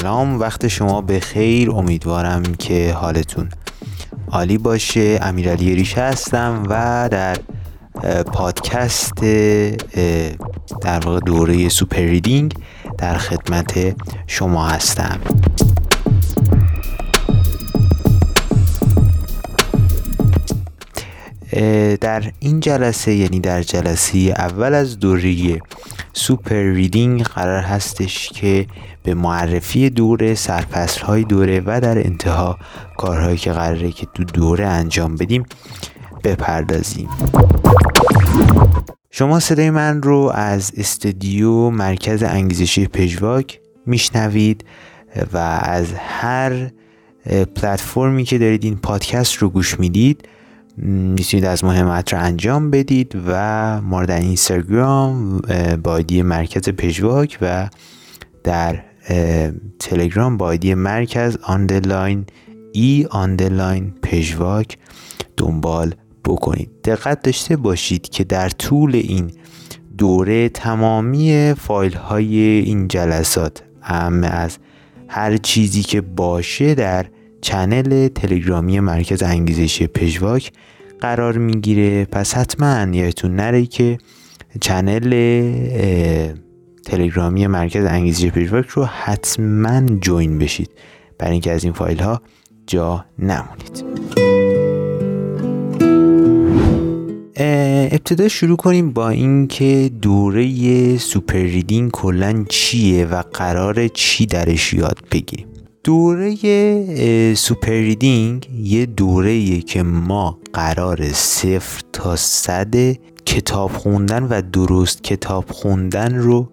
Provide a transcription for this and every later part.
سلام. وقت شما به خیر. امیدوارم که حالتون عالی باشه. امیرعلی ریشه هستم و در پادکست در واقع دوره سوپر ریدینگ در خدمت شما هستم. در این جلسه یعنی در جلسه اول از دوره سوپر ریدینگ قرار هستش که به معرفی دوره سرپسل های دوره و در انتها کارهایی که قراره که تو دوره انجام بدیم بپردازیم. شما صدای من رو از استودیو مرکز انگیزشی پژواک میشنوید و از هر پلتفرمی که دارید این پادکست رو گوش می‌دید می‌تونید از مهمت رو انجام بدید و ما در اینستاگرام با ID مرکز پژواک و در تلگرام با آیدی مرکز underline e underline پژواک دنبال بکنید. دقت داشته باشید که در طول این دوره تمامی فایل های این جلسات اعم از هر چیزی که باشه در channel تلگرامی مرکز انگیزشی پژواک قرار می‌گیره. پس حتما یادتون نره که channel تلگرامی مرکز انگیزشی پژواک رو حتما join بشید. برای اینکه از این فایل ها جا نمونید. ابتدا شروع کنیم با اینکه دوره super reading کلا چیه و قراره چی درش یاد بگیریم. دوره super reading یه دوره که ما قراره صفر تا صد کتاب خوندن و درست کتاب خوندن رو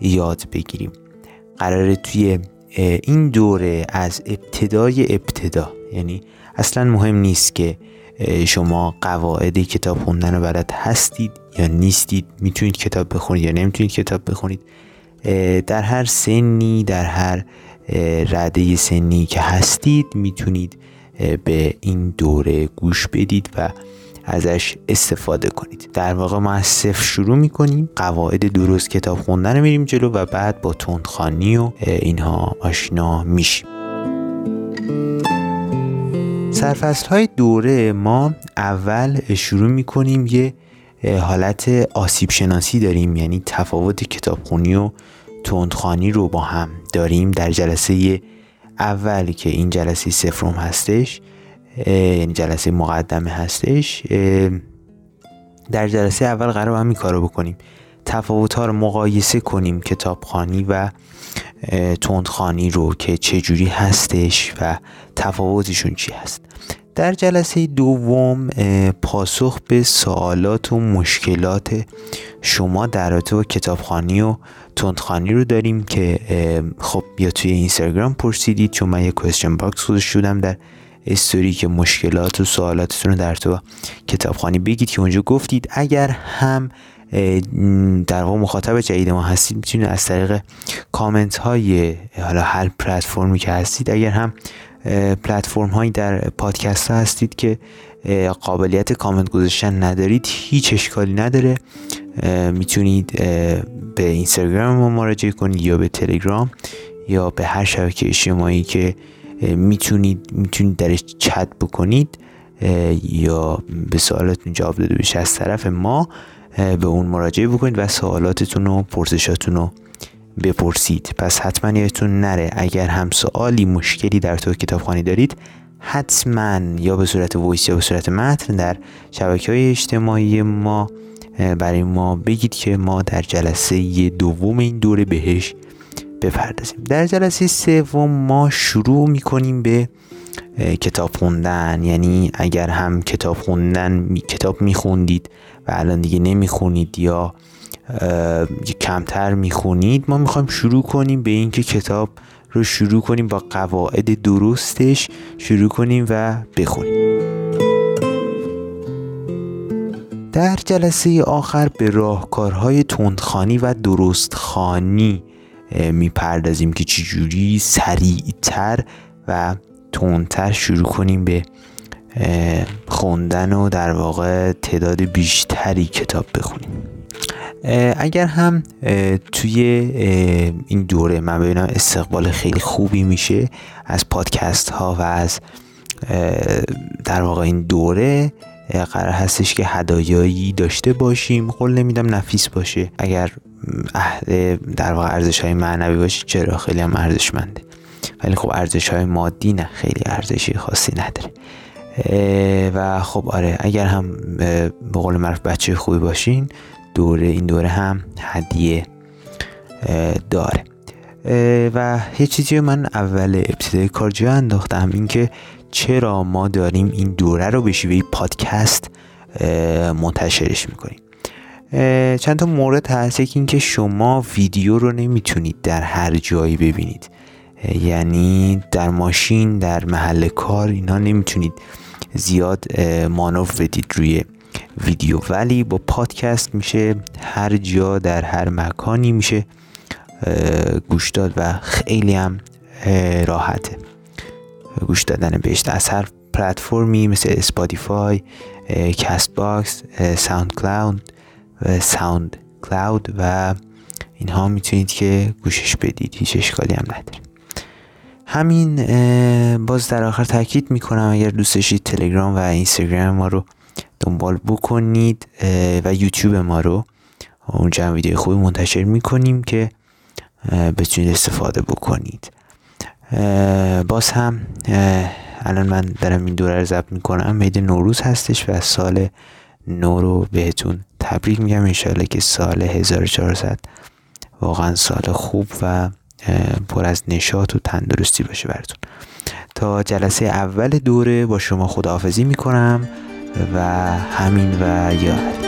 یاد بگیریم. قراره توی این دوره از ابتدای ابتدا یعنی اصلا مهم نیست که شما قواعد کتاب خوندن رو بلد هستید یا نیستید می‌تونید کتاب بخونید یا نمی‌تونید کتاب بخونید. در هر سنی در هر رده سنی که هستید می‌تونید به این دوره گوش بدید و ازش استفاده کنید. در واقع ما از صفر شروع می‌کنیم. قواعد درست کتاب خوندن رو میریم جلو و بعد با تندخانی و اینها آشنا میشیم. سرفصل های دوره ما اول شروع می‌کنیم یه حالت آسیب شناسی داریم یعنی تفاوت کتابخونی و تندخانی رو با هم داریم در جلسه اول که این جلسه سفروم هستش یعنی جلسه مقدمه هستش در جلسه اول قرار همین کارو بکنیم. تفاوت رو مقایسه کنیم کتابخانی و تندخانی رو که چجوری هستش و تفاوتشون چی هست. در جلسه دوم پاسخ به سوالات و مشکلات شما در رابطه با کتابخانی و تندخوانی رو داریم که خب یا توی اینستاگرام پرسیدید چون من یه question box گذاشته شدم در استوری که مشکلات و سوالاتتون رو در تو کتابخوانی بگید که اونجا گفتید. اگر هم در واقع مخاطب جدید ما هستید می‌تونید از طریق کامنت های حالا هر پلتفرمی که هستید اگر هم پلتفرم هایی در پادکست ها هستید که قابلیت کامنت گذاشتن ندارید هیچ اشکالی نداره. می‌تونید به اینستاگرام ما مراجعه کنید یا به تلگرام یا به هر شبکه اجتماعی که می‌تونید می‌تونید درش چت بکنید. یا به سوالاتون جواب داده بشه از طرف ما به اون مراجعه بکنید و سوالاتتون و پرسشاتون رو بپرسید. پس حتما یادتون نره اگر هم سوالی مشکلی در تو کتابخانی دارید حتما یا به صورت ویس یا به صورت متن در شبکه های اجتماعی ما برای ما بگید که ما در جلسه دوم این دوره بهش بپردازیم. در جلسه سوم ما شروع می‌کنیم به کتاب خوندن. یعنی اگر هم کتاب خوندن کتاب میخوندید و الان دیگه نمی‌خونید یا کمتر می‌خونید. ما می‌خوایم شروع کنیم به اینکه کتاب رو شروع کنیم با قواعد درستش شروع کنیم و بخونیم. در جلسه آخر به راهکارهای تندخانی و درستخانی می‌پردازیم که چجوری سریعتر و تندتر شروع کنیم به خوندن و در واقع تعداد بیشتری کتاب بخونیم. اگر هم توی این دوره من ببینم استقبال خیلی خوبی میشه از پادکست ها و از در واقع این دوره قرار هستش که هدایایی داشته باشیم. قول نمیدم نفیس باشه. اگر اهل در واقع ارزش های معنوی باشه چرا؟ خیلی هم ارزشمنده. ولی خب ارزش های مادی نه خیلی ارزشی خاصی نداره. و خب آره اگر هم به قول معروف بچه خوبی باشین دوره این دوره هم هدیه داره و یه چیزی من اول ابتدای کار جا انداختم اینکه چرا ما داریم این دوره رو به شیوه پادکست منتشرش می‌کنیم. چند تا مورد هست. یکی اینکه شما ویدیو رو نمی‌تونید در هر جایی ببینید. یعنی در ماشین در محل کار اینا نمی‌تونید زیاد مانور بدید روی ویدیو ولی با پادکست میشه هر جا در هر مکانی میشه گوش داد و خیلی هم راحته. گوش دادن بهش از هر پلتفرمی مثل Spotify Castbox SoundCloud و SoundCloud و اینها می‌تونید که گوشش بدید. هیچ اشکالی هم نداره. همین باز در آخر تاکید می‌کنم اگر دوست داشتید تلگرام و اینستاگرام ما رو دنبال بکنید و یوتیوب ما رو اونجا هم ویدیو خوبی منتشر می‌کنیم که بتونید استفاده بکنید. باز هم الان من دارم این دوره رو ضبط می‌کنم. مید نوروز هستش و سال نو رو بهتون تبریک میگم. انشاءالله که سال 1400 واقعا سال خوب و پر از نشاط و تندرستی باشه براتون. تا جلسه اول دوره با شما خداحافظی می‌کنم. و همین و یاد